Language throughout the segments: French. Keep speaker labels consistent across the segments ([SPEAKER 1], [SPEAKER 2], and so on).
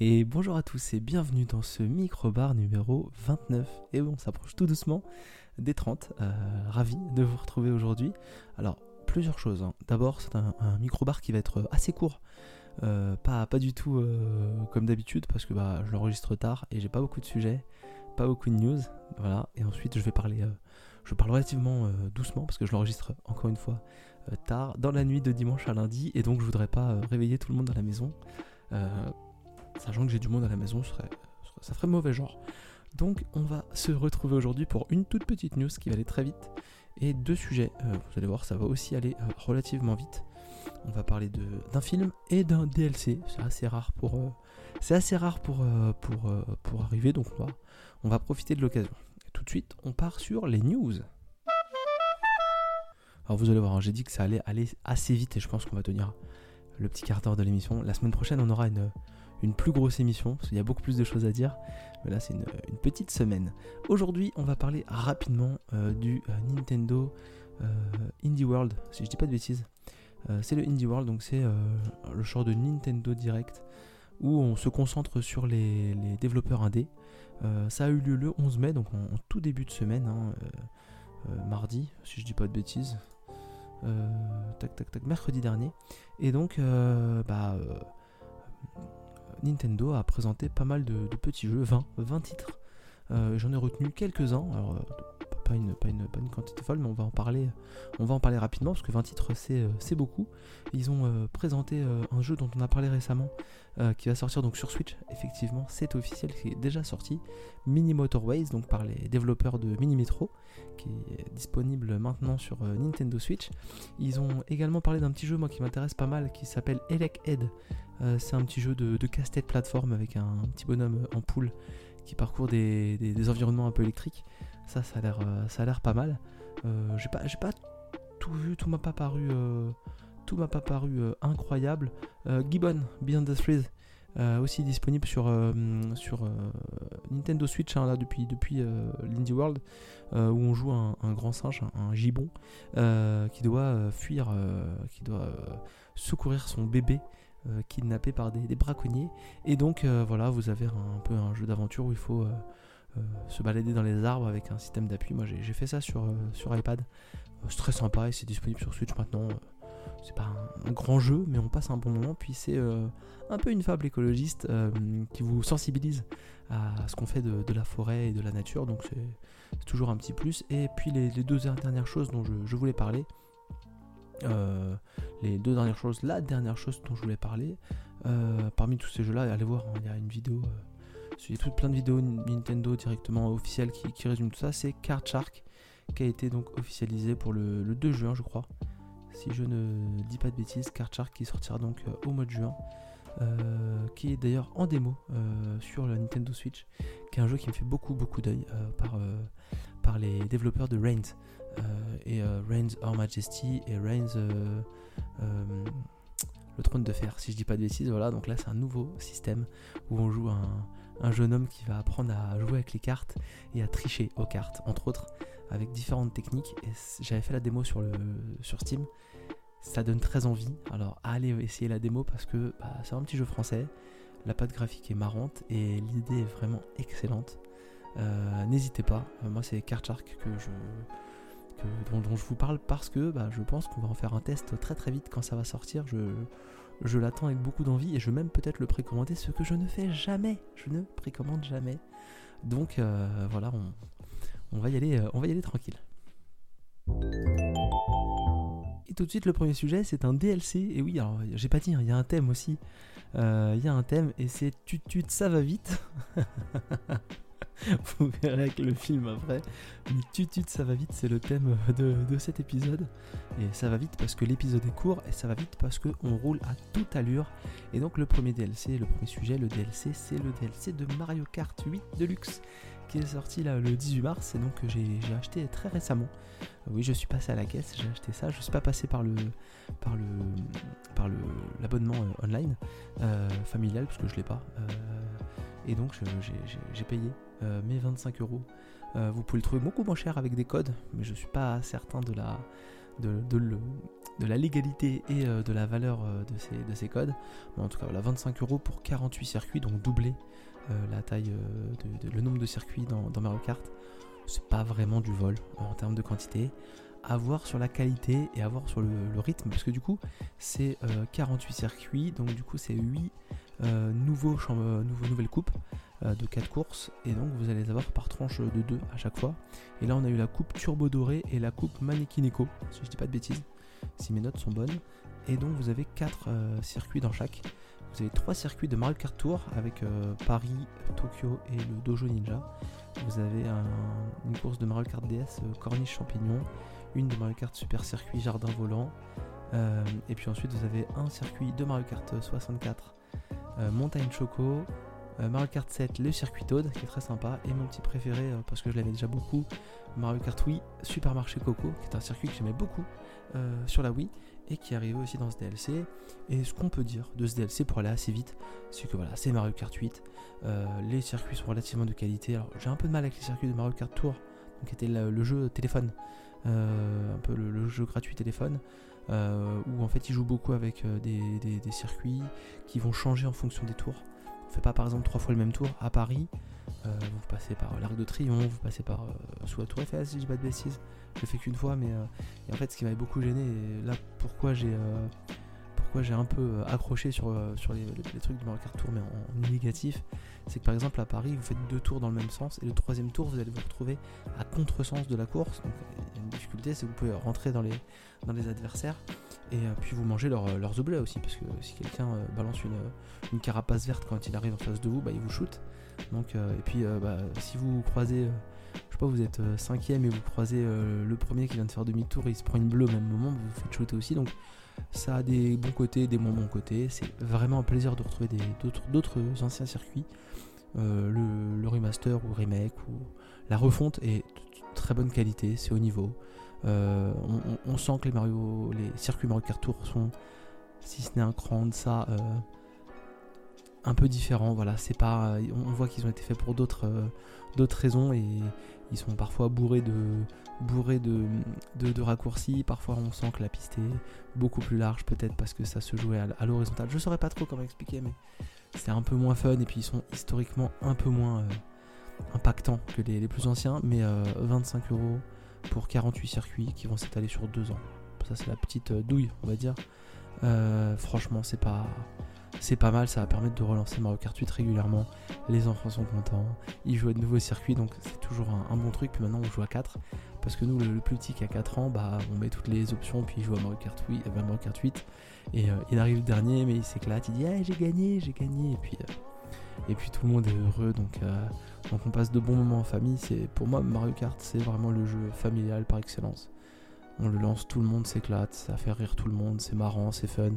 [SPEAKER 1] Et bonjour à tous et bienvenue dans ce micro-bar numéro 29. Et bon, on s'approche tout doucement des 30. Euh, ravi de vous retrouver aujourd'hui. Alors, plusieurs choses. hein. D'abord, c'est un, un micro-bar qui va être assez court. Euh, pas, pas du tout euh, comme d'habitude parce que bah, je l'enregistre tard et j'ai pas beaucoup de sujets, pas beaucoup de news. Voilà. Et ensuite, je vais parler. je parle relativement doucement parce que je l'enregistre encore une fois tard dans la nuit de dimanche à lundi et donc je voudrais pas réveiller tout le monde à la maison. Sachant que j'ai du monde à la maison, ça ferait mauvais genre. Donc on va se retrouver aujourd'hui pour une toute petite news qui va aller très vite et deux sujets. Euh, vous allez voir, ça va aussi aller euh, relativement vite. On va parler d'un film et d'un DLC. C'est assez rare pour, euh, pour, arriver, donc on va, profiter de l'occasion. Tout de suite, on part sur les news. Alors vous allez voir, hein, j'ai dit que ça allait aller assez vite et je pense qu'on va tenir le petit quart d'heure de l'émission. La semaine prochaine, on aura une, une plus grosse émission parce qu'il y a beaucoup plus de choses à dire. Mais là, c'est une, petite semaine. Aujourd'hui, on va parler rapidement euh, du euh, Nintendo euh, Indie World, si je dis pas de bêtises. C'est le Indie World, donc c'est le genre de Nintendo Direct où on se concentre sur les, les développeurs indés. Ça a eu lieu le 11 mai, donc en, tout début de semaine, hein, mardi, si je dis pas de bêtises. Euh, tac tac tac, mercredi dernier. Et donc, euh, bah, euh, Nintendo a présenté pas mal de, petits jeux, 20, 20 titres. J'en ai retenu quelques-uns. Pas une, pas, une, quantité folle, mais on va en parler, on va en parler rapidement parce que 20 titres c'est euh, c'est beaucoup. Ils ont euh, présenté euh, un jeu dont on a parlé récemment qui va sortir donc sur Switch. Effectivement, c'est officiel, qui est déjà sorti. Mini Motorways, donc par les développeurs de Mini Metro, qui est disponible maintenant sur Nintendo Switch. Ils ont également parlé d'un petit jeu moi qui m'intéresse pas mal qui s'appelle Elec Head. C'est un petit jeu de, casse-tête plateforme avec un, petit bonhomme en poule qui parcourt des environnements un peu électriques. Ça, ça a l'air, euh, ça a l'air pas mal. Euh, j'ai pas, j'ai pas tout vu, tout m'a pas paru, euh, tout m'a pas paru incroyable. Gibbon Beyond the euh, aussi disponible sur, sur Nintendo Switch hein, là depuis depuis l'Indie World où on joue un, grand singe, un, un gibbon euh, qui doit fuir, qui doit secourir son bébé kidnappé par des, braconniers. Et donc voilà, vous avez un, peu un jeu d'aventure où il faut se balader dans les arbres avec un système d'appui. Moi j'ai fait ça sur, euh, sur iPad. Euh, c'est très sympa et c'est disponible sur Switch maintenant. Euh, C'est pas un, grand jeu, mais on passe un bon moment. Puis c'est euh, un peu une fable écologiste euh, qui vous sensibilise à ce qu'on fait de, la forêt et de la nature. Donc c'est toujours un petit plus. Et puis les, deux dernières choses dont je, voulais parler. euh, les deux dernières choses, la dernière chose dont je voulais parler, euh, parmi tous ces jeux-là, allez voir, hein, il y a une vidéo, euh, a tout plein de vidéos Nintendo directement officielles qui, résument tout ça. C'est Card Shark qui a été donc officialisé pour le, le 2 juin, je crois. Si je ne dis pas de bêtises, Card Shark qui sortira donc euh, au mois de juin. euh, qui est d'ailleurs en démo euh, sur la Nintendo Switch, qui est un jeu qui me fait beaucoup beaucoup d'œil par, par les développeurs de Reigns et Reigns Our Majesty et Reigns le trône de fer, si je dis pas de bêtises. Voilà, donc là c'est un nouveau système où on joue un, un jeune homme qui va apprendre à jouer avec les cartes et à tricher aux cartes, entre autres, avec différentes techniques. Et j'avais fait la démo sur, le, sur Steam. Ça donne très envie. Alors allez essayer la démo parce que bah, c'est un petit jeu français. La patte graphique est marrante et l'idée est vraiment excellente. Euh, N'hésitez pas. Euh, moi c'est Card Shark que je, dont, je vous parle parce que bah, je pense qu'on va en faire un test très très vite quand ça va sortir. Je, l'attends avec beaucoup d'envie et je vais même peut-être le précommander, ce que je ne fais jamais. Je ne précommande jamais. Donc euh, voilà, on, va y aller, euh, on va y aller tranquille. Et tout de suite, le premier sujet, c'est un DLC. Et oui, alors j'ai pas dit, hein, il y a un thème aussi. Euh, Il y a un thème et c'est tut tut ça va vite. Vous verrez avec le film après. Mais tut tut ça va vite, c'est le thème de, de cet épisode. Et ça va vite parce que l'épisode est court et ça va vite parce qu'on roule à toute allure. Et donc le premier DLC, le premier sujet, le DLC, c'est le DLC de Mario Kart 8 Deluxe qui est sorti là le 18 mars et donc j'ai acheté très récemment. Oui, je suis passé à la caisse, j'ai acheté ça. Je suis pas passé par le par le par le l'abonnement euh, online euh, familial parce que je l'ai pas. Euh, et donc j'ai- payé euh, mes 25 euros. Euh, Vous pouvez le trouver beaucoup moins cher avec des codes, mais je suis pas certain de la de, la légalité et de la valeur de, ces, de ces codes. en tout cas, voilà, 25 euros pour 48 circuits, donc doubler la taille, de, le nombre de circuits dans, dans Mario Kart. C'est pas vraiment du vol en termes de quantité à voir sur la qualité et à voir sur le, rythme, parce que du coup, c'est 48 circuits, donc du coup, c'est 8 nouveaux, nouveaux, nouvelles coupes de 4 courses, et donc vous allez les avoir par tranche de 2 à chaque fois. Et là, on a eu la coupe Turbo Doré et la coupe Manekineko, si je dis pas de bêtises, si mes notes sont bonnes. Et donc, vous avez 4 circuits dans chaque. Vous avez 3 circuits de Mario Kart Tour avec Paris, Tokyo et le Dojo Ninja. Vous avez une course de Mario Kart DS Corniche Champignon une de Mario Kart Super Circuit Jardin Volant. Euh, et puis ensuite vous avez un circuit de Mario Kart 64 euh, Montagne Choco, euh, Mario Kart 7 le circuit Toad qui est très sympa et mon petit préféré parce que je l'avais déjà beaucoup Mario Kart Wii Supermarché Coco qui est un circuit que j'aimais beaucoup sur la Wii et qui est aussi dans ce DLC et ce qu'on peut dire de ce DLC pour aller assez vite c'est que voilà c'est Mario Kart 8 les circuits sont relativement de qualité. Alors j'ai un peu de mal avec les circuits de Mario Kart Tour qui était le jeu téléphone euh, un peu le, jeu gratuit téléphone, euh, où en fait il joue beaucoup avec euh, des, circuits qui vont changer en fonction des tours. On fait pas par exemple trois fois le même tour à Paris. vous passez par l'Arc de Triomphe, vous passez par sous la Tour Eiffel si je dis pas de bêtises. Je l'ai fait qu'une fois, mais en fait ce qui m'avait beaucoup gêné, et là pourquoi j'ai pourquoi j'ai un peu accroché sur, sur les, trucs du Mario Kart Tour mais en négatif, c'est que par exemple à Paris, vous faites deux tours dans le même sens et le troisième tour, vous allez vous retrouver à contresens de la course. Donc il y a une difficulté, c'est que vous pouvez rentrer dans les, dans les adversaires et euh, puis vous mangez leurs objets aussi, parce que si quelqu'un euh, balance une, une, carapace verte quand il arrive en face de vous, bah, il vous shoot. Donc, euh, et puis bah, si vous croisez, pas, vous êtes cinquième et vous croisez le premier qui vient de faire demi-tour et il se prend une bleue au même moment, vous faites shooter aussi. Donc ça a des bons côtés, des moins bons côtés. C'est vraiment un plaisir de retrouver d'autres anciens circuits. Euh, le, remaster ou remake ou la refonte est de très bonne qualité, c'est au niveau. Euh, on, sent que les, Mario, les circuits Mario Kart Tour sont, si ce n'est un cran de ça, euh, un peu différents. Voilà, c'est pas, on, voit qu'ils ont été faits pour d'autres, d'autres raisons et ils sont parfois bourrés de, bourrés de, de, raccourcis. Parfois, on sent que la piste est beaucoup plus large, peut-être parce que ça se jouait à, l'horizontale. Je saurais pas trop comment expliquer, mais c'est un peu moins fun et puis ils sont historiquement un peu moins euh, impactants que les, plus anciens. Mais 25 euh, euros pour 48 circuits qui vont s'étaler sur 2 ans. Ça, c'est la petite euh, douille, on va dire. franchement, c'est pas c'est pas mal, ça va permettre de relancer Mario Kart 8 régulièrement. Les enfants sont contents, ils jouent à de nouveaux circuits, donc c'est toujours un, bon truc. Puis maintenant, on joue à 4, parce que nous, le, plus petit qui a 4 ans, bah, on met toutes les options, puis il joue à Mario Kart 8. Euh, Mario Kart 8 et euh, il arrive le dernier, mais il s'éclate, il dit hey, j'ai gagné, j'ai gagné, et puis, euh, et puis tout le monde est heureux, donc, donc on passe de bons moments en famille. C'est Pour moi, Mario Kart, c'est vraiment le jeu familial par excellence. On le lance, tout le monde s'éclate, ça fait rire tout le monde, c'est marrant, c'est fun,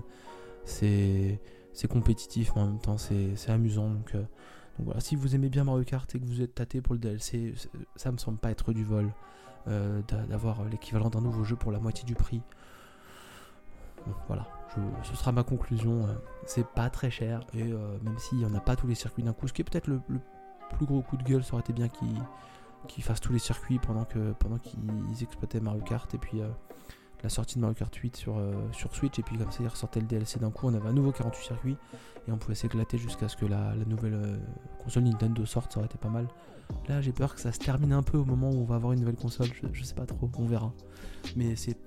[SPEAKER 1] c'est c'est compétitif, mais en même temps c'est amusant. Donc, euh, donc, voilà, si vous aimez bien Mario Kart et que vous êtes tâté pour le DLC, ça me semble pas être du vol euh, d'avoir l'équivalent d'un nouveau jeu pour la moitié du prix. voilà, ce sera ma conclusion. Euh, c'est pas très cher et même s'il n'y en a pas tous les circuits d'un coup, ce qui est peut-être le, plus gros coup de gueule, ça aurait été bien qu'ils fassent tous les circuits pendant que pendant qu'ils exploitaient Mario Kart et puis la sortie de Mario Kart 8 sur, euh, sur Switch et puis comme ça il ressortait le DLC d'un coup on avait un nouveau 48 circuits et on pouvait s'éclater jusqu'à ce que la, nouvelle euh, console Nintendo sorte ça aurait été pas mal. Là j'ai peur que ça se termine un peu au moment où on va avoir une nouvelle console je, sais pas trop on verra. Mais c'est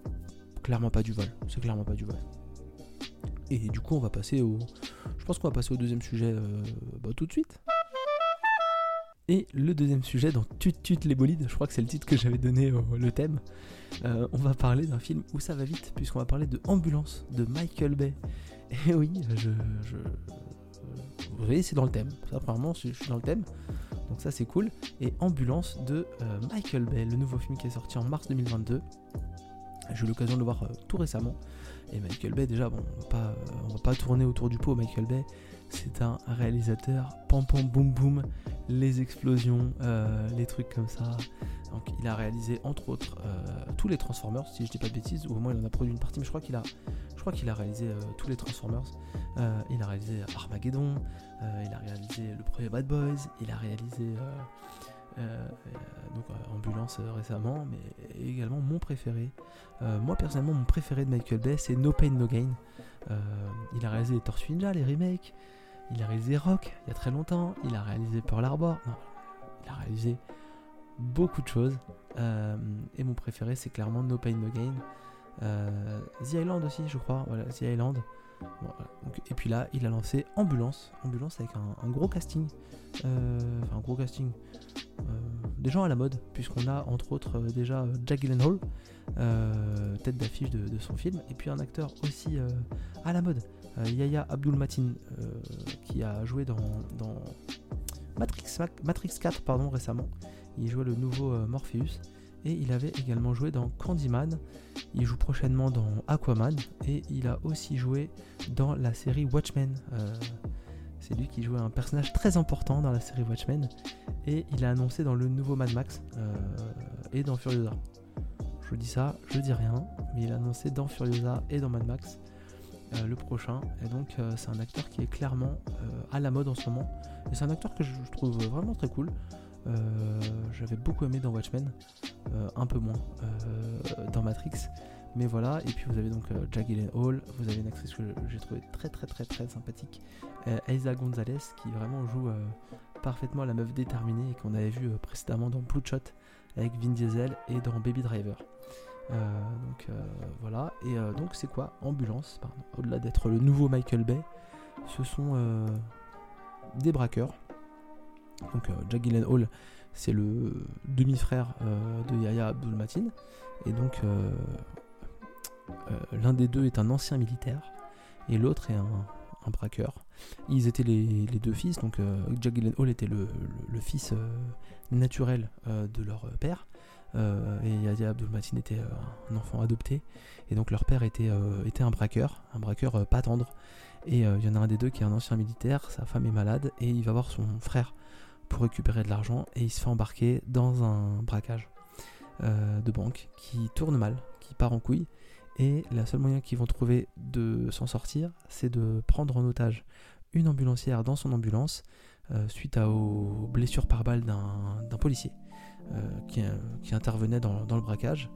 [SPEAKER 1] clairement pas du vol c'est clairement pas du vol. Et du coup on va passer au je pense qu'on va passer au deuxième sujet euh, bah, tout de suite et le deuxième sujet dans Tut Tut les bolides, je crois que c'est le titre que j'avais donné le thème, euh, on va parler d'un film où ça va vite, puisqu'on va parler de Ambulance de Michael Bay. Et oui, je, vous voyez, c'est dans le thème. Ça, apparemment, je suis dans le thème. Donc ça, c'est cool. Et Ambulance de euh, Michael Bay, le nouveau film qui est sorti en mars 2022. J'ai eu l'occasion de le voir euh, tout récemment. Et Michael Bay, déjà, bon, on va pas, va pas tourner autour du pot. Michael Bay, c'est un réalisateur pam pam boum boum, les explosions, euh, les trucs comme ça. Donc il a réalisé entre autres euh, tous les Transformers, si je dis pas de bêtises, ou au moins il en a produit une partie, mais je crois qu'il a, réalisé euh, tous les Transformers. il a réalisé Armageddon, il a réalisé le premier Bad Boys, il a réalisé Ambulance récemment, mais également mon préféré. moi personnellement, mon préféré de Michael Bay, c'est No Pain No Gain. il a réalisé les Tortues Ninja, les remakes. Il a réalisé Rock il y a très longtemps. Il a réalisé Pearl Harbor. Non, il a réalisé beaucoup de choses. et mon préféré, c'est clairement No Pain No Gain. The Island aussi, je crois. Voilà, The Island et puis là, il a lancé Ambulance, Ambulance avec un, gros casting, euh, enfin un gros casting, euh, des gens à la mode, puisqu'on a entre autres euh, déjà Jack Gyllenhaal, tête d'affiche de, son film, et puis un acteur aussi à la mode, Yaya Abdul Matin, qui a joué dans, Matrix, Matrix 4 pardon, récemment. Il jouait le nouveau Morpheus et il avait également joué dans Candyman. Il joue prochainement dans Aquaman et il a aussi joué dans la série Watchmen. Euh, c'est lui qui jouait un personnage très important dans la série Watchmen et il a annoncé dans le nouveau Mad Max euh, et dans Furiosa. Je dis ça, je dis rien, mais il a annoncé dans Furiosa et dans Mad Max euh, le prochain. Et donc c'est un acteur qui est clairement à la mode en ce moment. Et c'est un acteur que je trouve vraiment très cool. Euh, j'avais beaucoup aimé dans Watchmen, euh, un peu moins euh, dans Matrix. Mais voilà, et puis vous avez donc Jack Hall, vous avez une actrice que j'ai trouvé très très très très sympathique, Eiza Gonzalez, qui vraiment joue parfaitement la meuf déterminée et qu'on avait vu précédemment dans Bloodshot avec Vin Diesel et dans Baby Driver. donc voilà, et donc c'est quoi Ambulance, au-delà d'être le nouveau Michael Bay, ce sont des braqueurs donc euh, Jack Hall, c'est le demi-frère euh, de Yahya Abdul Matin. Et donc euh, l'un des deux est un ancien militaire et l'autre est un, braqueur. Ils étaient les, deux fils, donc Jack Hall était le, fils naturel de leur père. et Yahya Abdul Matin était un enfant adopté. Et donc leur père était, était un braqueur, un braqueur pas tendre. Et il y en a un des deux qui est un ancien militaire, sa femme est malade, et il va voir son frère pour récupérer de l'argent et il se fait embarquer dans un braquage euh, de banque qui tourne mal, qui part en couille. Et la seule moyen qu'ils vont trouver de s'en sortir, c'est de prendre en otage une ambulancière dans son ambulance euh, suite aux blessures par balle d'un policier euh, qui, intervenait dans, le braquage,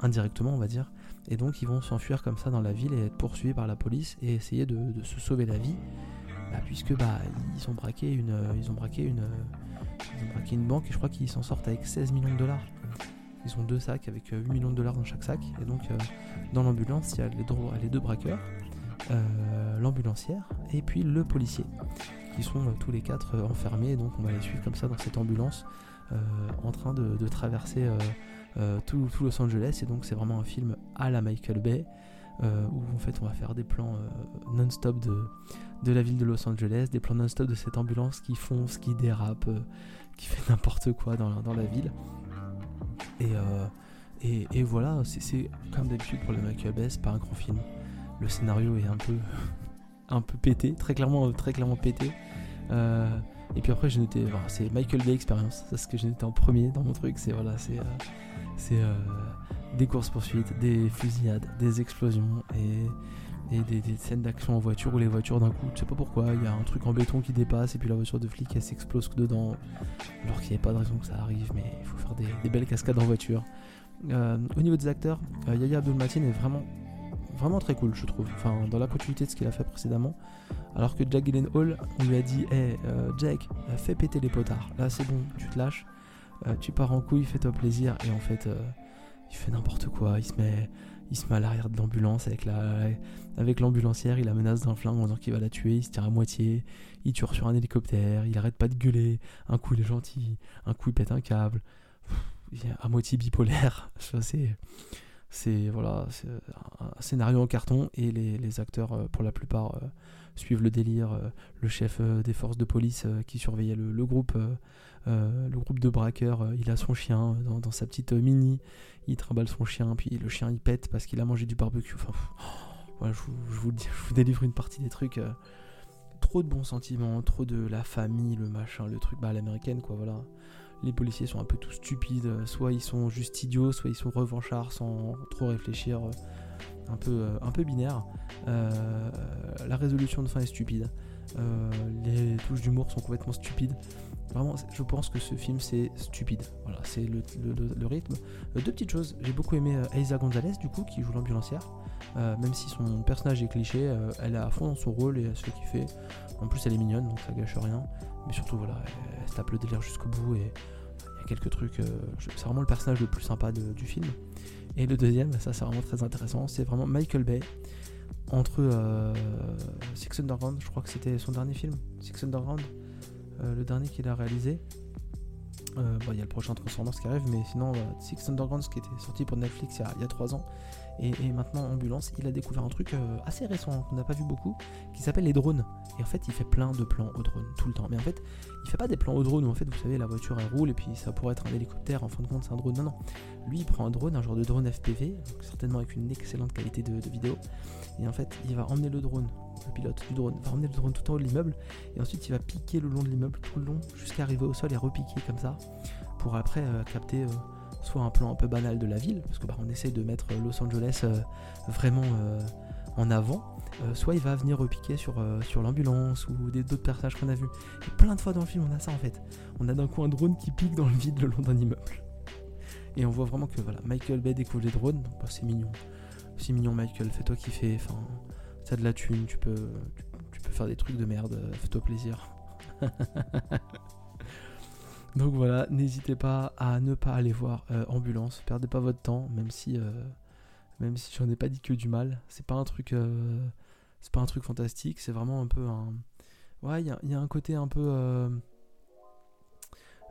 [SPEAKER 1] indirectement on va dire. Et donc ils vont s'enfuir comme ça dans la ville et être poursuivis par la police et essayer de se sauver la vie bah, puisque bah, ils ont braqué une, euh, ils ont braqué une, euh, braqué une banque et je crois qu'ils s'en sortent avec 16 millions de dollars. Ils ont deux sacs avec 8 euh, millions de dollars dans chaque sac. Et donc dans l'ambulance, il y a les deux, braqueurs, l'ambulancière et puis le policier, qui sont tous les quatre enfermés. donc on va les suivre comme ça dans cette ambulance en train de, traverser tout, Los Angeles. Et donc c'est vraiment un film à la Michael Bay. où en fait on va faire des plans non-stop de, la ville de Los Angeles, des plans non-stop de cette ambulance qui fonce, qui dérape, euh, qui fait n'importe quoi dans, la ville. Euh, et, et, voilà, c'est comme d'habitude pour le Michael Bay, pas un grand film. Le scénario est un peu, un peu pété, très clairement, très clairement pété. Euh, et puis après, j'ai noté, c'est Michael Bay Experience, c'est ce que j'ai noté en premier dans mon truc. C'est voilà, c'est c'est des courses poursuites, des fusillades, des explosions et et des, scènes d'action en voiture où les voitures d'un coup, tu sais pas pourquoi, il y a un truc en béton qui dépasse et puis la voiture de flic elle s'explose dedans, alors qu'il n'y a pas de raison que ça arrive, mais il faut faire des, belles cascades en voiture. Euh, au niveau des acteurs, euh, Yaya Abdul Matin est vraiment, vraiment très cool, je trouve, enfin, dans la continuité de ce qu'il a fait précédemment. Alors que Jack Hall on lui a dit Hey euh, Jack, fais péter les potards, là c'est bon, tu te lâches, tu pars en couille, fais-toi plaisir, et en fait, il fait n'importe quoi, il se met il se met à l'arrière de l'ambulance avec la avec l'ambulancière, il la menace d'un flingue en disant qu'il va la tuer, il se tire à moitié, il tire sur un hélicoptère, il arrête pas de gueuler, un coup il est gentil, un coup il pète un câble, il est à moitié bipolaire, c'est c'est voilà, c'est un scénario en carton et les, acteurs euh, pour la plupart euh, suivent le délire. Euh, le chef des forces de police qui surveillait le, groupe, le groupe de braqueurs, il a son chien dans, sa petite mini, il trimballe son chien, puis le chien il pète parce qu'il a mangé du barbecue. Enfin, je, vous, je, vous, je, vous, délivre une partie des trucs. trop de bons sentiments, trop de la famille, le machin, le truc bah, à l'américaine, quoi, voilà les policiers sont un peu tous stupides, soit ils sont juste idiots, soit ils sont revanchards sans trop réfléchir, euh, un peu, euh, un peu binaire. Euh, la résolution de fin est stupide. les touches d'humour sont complètement stupides. Vraiment, je pense que ce film c'est stupide. Voilà, c'est le, rythme. Euh, deux petites choses. J'ai beaucoup aimé Aiza Gonzalez du coup qui joue l'ambulancière. Même si son personnage est cliché, elle est à fond dans son rôle et elle se fait. En plus, elle est mignonne donc ça gâche rien. Mais surtout, voilà, elle, se tape le délire jusqu'au bout et il y a quelques trucs. c'est vraiment le personnage le plus sympa du film. Et le deuxième, ça c'est vraiment très intéressant, c'est vraiment Michael Bay entre euh, Six Underground, je crois que c'était son dernier film, Six Underground, euh, le dernier qu'il a réalisé. Euh, il y a le prochain Transformers qui arrive, mais sinon, Six Underground, qui était sorti pour Netflix il y a, 3 ans, et, maintenant Ambulance, il a découvert un truc assez récent qu'on n'a pas vu beaucoup, qui s'appelle les drones. Et en fait, il fait plein de plans au drone tout le temps. Mais en fait, il fait pas des plans au drone où en fait, vous savez, la voiture elle roule et puis ça pourrait être un hélicoptère. En fin de compte, c'est un drone. Non, non. Lui, il prend un drone, un genre de drone FPV, certainement avec une excellente qualité de, vidéo. Et en fait, il va emmener le drone, le pilote du drone, va emmener le drone tout en haut de l'immeuble. Et ensuite, il va piquer le long de l'immeuble, tout le long, jusqu'à arriver au sol et repiquer comme ça. Pour après euh, capter euh, soit un plan un peu banal de la ville, parce que bah, essaie de mettre Los Angeles euh, vraiment en avant, soit il va venir repiquer sur, l'ambulance ou d'autres personnages qu'on a vus. Et plein de fois dans le film, on a ça en fait. On a d'un coup un drone qui pique dans le vide le long d'un immeuble. Et on voit vraiment que voilà, Michael Bay découvre les drones, bah, c'est mignon. C'est mignon Michael, fais-toi kiffer, enfin, t'as de la thune, tu peux, tu, peux faire des trucs de merde, fais-toi plaisir. Donc voilà, n'hésitez pas à ne pas aller voir euh, Ambulance, perdez pas votre temps, même si, euh, même si j'en ai pas dit que du mal. C'est pas un truc, euh, fantastique, c'est vraiment un peu un, ouais, il y, a un côté un peu,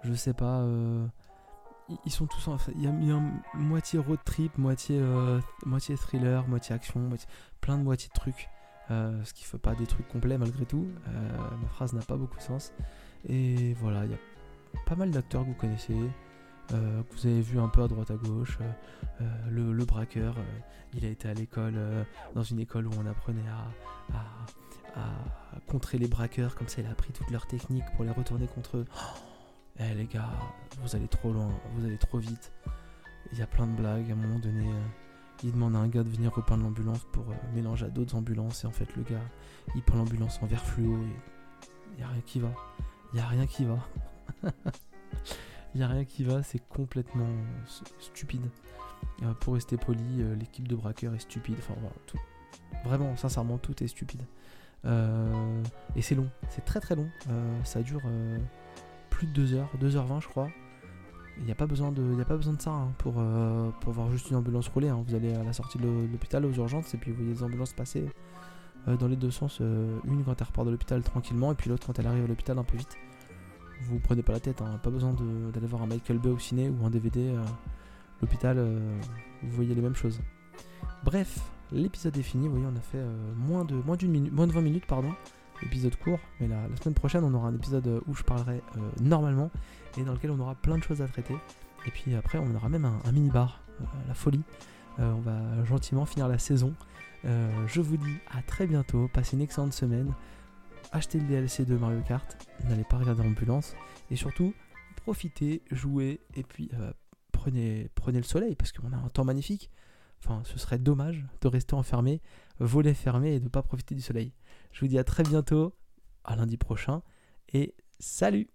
[SPEAKER 1] je sais pas ils sont tous en il y a, moitié road trip moitié euh, moitié thriller moitié action plein de moitié de trucs euh, ce qui fait pas des trucs complets malgré tout euh, ma phrase n'a pas beaucoup de sens et voilà il y a pas mal d'acteurs que vous connaissez que vous avez vu un peu à droite à gauche le, braqueur il a été à l'école dans une école où on apprenait à, contrer les braqueurs comme ça il a appris toutes leurs techniques pour les retourner contre eux eh les gars, vous allez trop loin, vous allez trop vite. Il y a plein de blagues. À un moment donné, euh, il demande à un gars de venir repeindre l'ambulance pour euh, mélanger à d'autres ambulances. Et en fait, le gars, il prend l'ambulance en verre fluo et il n'y a rien qui va. Il n'y a rien qui va. Il n'y a rien qui va, c'est complètement stupide. Euh, pour rester poli, l'équipe de braqueurs est stupide. Enfin, tout. Vraiment, sincèrement, tout est stupide. et c'est long, c'est très très long. ça dure plus de 2 heures, 2h20 je crois. Il n'y a, pas besoin de, a pas besoin de ça hein, pour, euh, pour voir juste une ambulance rouler. Hein. Vous allez à la sortie de l'hôpital aux urgences et puis vous voyez les ambulances passer euh, dans les deux sens. Euh, une quand elle repart de l'hôpital tranquillement et puis l'autre quand elle arrive à l'hôpital un peu vite. Vous, prenez pas la tête, hein. pas besoin d'aller voir un Michael Bay au ciné ou un DVD. l'hôpital, vous voyez les mêmes choses. Bref, l'épisode est fini. Vous voyez, on a fait moins de moins moins de 20 minutes, pardon épisode court, mais la, semaine prochaine on aura un épisode où je parlerai euh, normalement et dans lequel on aura plein de choses à traiter. Et puis après on aura même un, mini bar, euh, la folie. Euh, on va gentiment finir la saison. je vous dis à très bientôt, passez une excellente semaine. Achetez le DLC de Mario Kart, n'allez pas regarder l'ambulance et surtout profitez, jouez et puis prenez, prenez le soleil parce qu'on a un temps magnifique. Enfin, ce serait dommage de rester enfermé, voler fermé et de ne pas profiter du soleil. Je vous dis à très bientôt, à lundi prochain, et salut